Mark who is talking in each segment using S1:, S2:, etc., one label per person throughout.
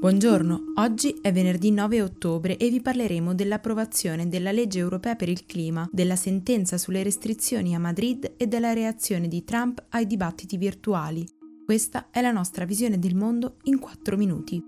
S1: Buongiorno, oggi è venerdì 9 ottobre e vi parleremo dell'approvazione della legge europea per il clima, della sentenza sulle restrizioni a Madrid e della reazione di Trump ai dibattiti virtuali. Questa è la nostra visione del mondo in 4 minuti.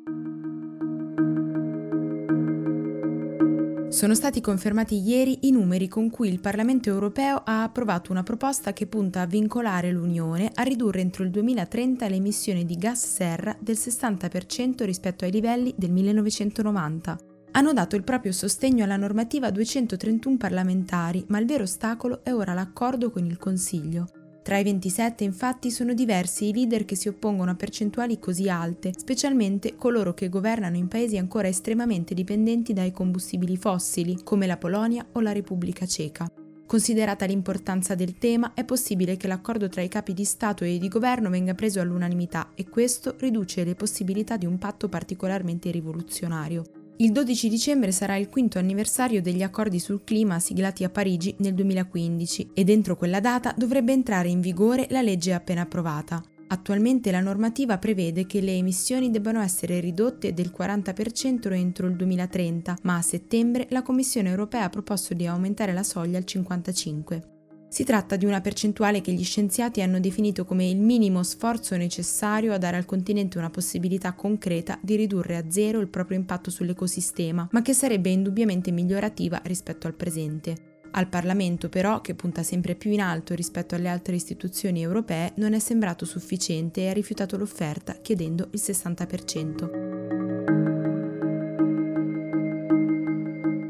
S1: Sono stati confermati ieri i numeri con cui il Parlamento europeo ha approvato una proposta che punta a vincolare l'Unione a ridurre entro il 2030 le emissioni di gas serra del 60% rispetto ai livelli del 1990. Hanno dato il proprio sostegno alla normativa 231 parlamentari, ma il vero ostacolo è ora l'accordo con il Consiglio. Tra i 27 infatti sono diversi i leader che si oppongono a percentuali così alte, specialmente coloro che governano in paesi ancora estremamente dipendenti dai combustibili fossili, come la Polonia o la Repubblica Ceca. Considerata l'importanza del tema, è possibile che l'accordo tra i capi di Stato e di governo venga preso all'unanimità e questo riduce le possibilità di un patto particolarmente rivoluzionario. Il 12 dicembre sarà il quinto anniversario degli accordi sul clima siglati a Parigi nel 2015 e dentro quella data dovrebbe entrare in vigore la legge appena approvata. Attualmente la normativa prevede che le emissioni debbano essere ridotte del 40% entro il 2030, ma a settembre la Commissione europea ha proposto di aumentare la soglia al 55%. Si tratta di una percentuale che gli scienziati hanno definito come il minimo sforzo necessario a dare al continente una possibilità concreta di ridurre a zero il proprio impatto sull'ecosistema, ma che sarebbe indubbiamente migliorativa rispetto al presente. Al Parlamento però, che punta sempre più in alto rispetto alle altre istituzioni europee, non è sembrato sufficiente e ha rifiutato l'offerta chiedendo il 60%.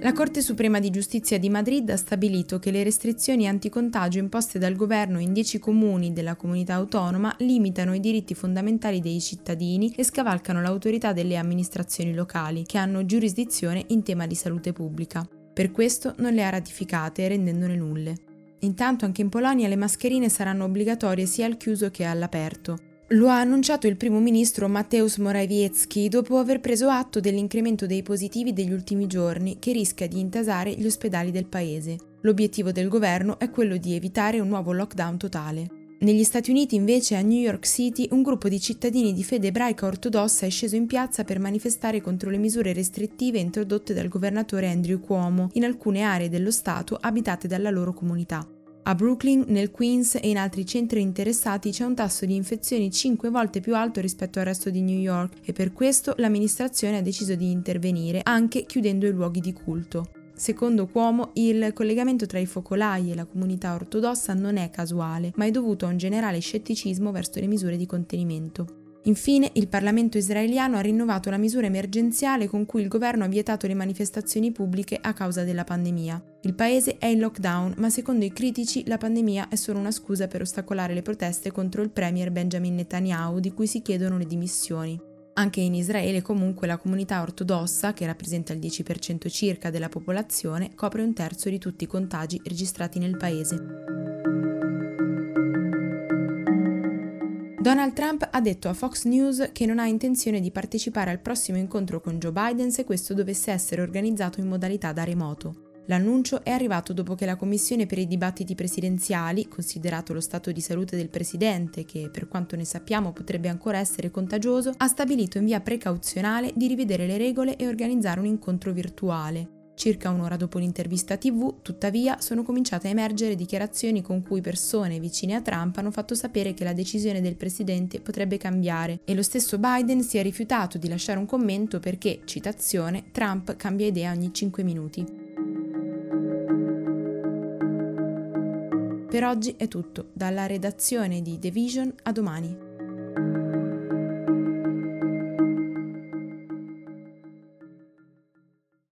S1: La Corte Suprema di Giustizia di Madrid ha stabilito che le restrizioni anticontagio imposte dal governo in dieci comuni della comunità autonoma limitano i diritti fondamentali dei cittadini e scavalcano l'autorità delle amministrazioni locali, che hanno giurisdizione in tema di salute pubblica. Per questo non le ha ratificate, rendendone nulle. Intanto anche in Polonia le mascherine saranno obbligatorie sia al chiuso che all'aperto. Lo ha annunciato il primo ministro Mateusz Morawiecki dopo aver preso atto dell'incremento dei positivi degli ultimi giorni che rischia di intasare gli ospedali del paese. L'obiettivo del governo è quello di evitare un nuovo lockdown totale. Negli Stati Uniti invece a New York City un gruppo di cittadini di fede ebraica ortodossa è sceso in piazza per manifestare contro le misure restrittive introdotte dal governatore Andrew Cuomo in alcune aree dello Stato abitate dalla loro comunità. A Brooklyn, nel Queens e in altri centri interessati c'è un tasso di infezioni 5 volte più alto rispetto al resto di New York e per questo l'amministrazione ha deciso di intervenire anche chiudendo i luoghi di culto. Secondo Cuomo, il collegamento tra i focolai e la comunità ortodossa non è casuale, ma è dovuto a un generale scetticismo verso le misure di contenimento. Infine, il Parlamento israeliano ha rinnovato la misura emergenziale con cui il governo ha vietato le manifestazioni pubbliche a causa della pandemia. Il paese è in lockdown, ma secondo i critici la pandemia è solo una scusa per ostacolare le proteste contro il premier Benjamin Netanyahu, di cui si chiedono le dimissioni. Anche in Israele comunque la comunità ortodossa, che rappresenta il 10% circa della popolazione, copre un terzo di tutti i contagi registrati nel paese. Donald Trump ha detto a Fox News che non ha intenzione di partecipare al prossimo incontro con Joe Biden se questo dovesse essere organizzato in modalità da remoto. L'annuncio è arrivato dopo che la Commissione per i dibattiti presidenziali, considerato lo stato di salute del Presidente, che per quanto ne sappiamo potrebbe ancora essere contagioso, ha stabilito in via precauzionale di rivedere le regole e organizzare un incontro virtuale. Circa un'ora dopo l'intervista TV, tuttavia, sono cominciate a emergere dichiarazioni con cui persone vicine a Trump hanno fatto sapere che la decisione del presidente potrebbe cambiare e lo stesso Biden si è rifiutato di lasciare un commento perché, citazione, Trump cambia idea ogni 5 minuti. Per oggi è tutto, dalla redazione di The Vision a domani.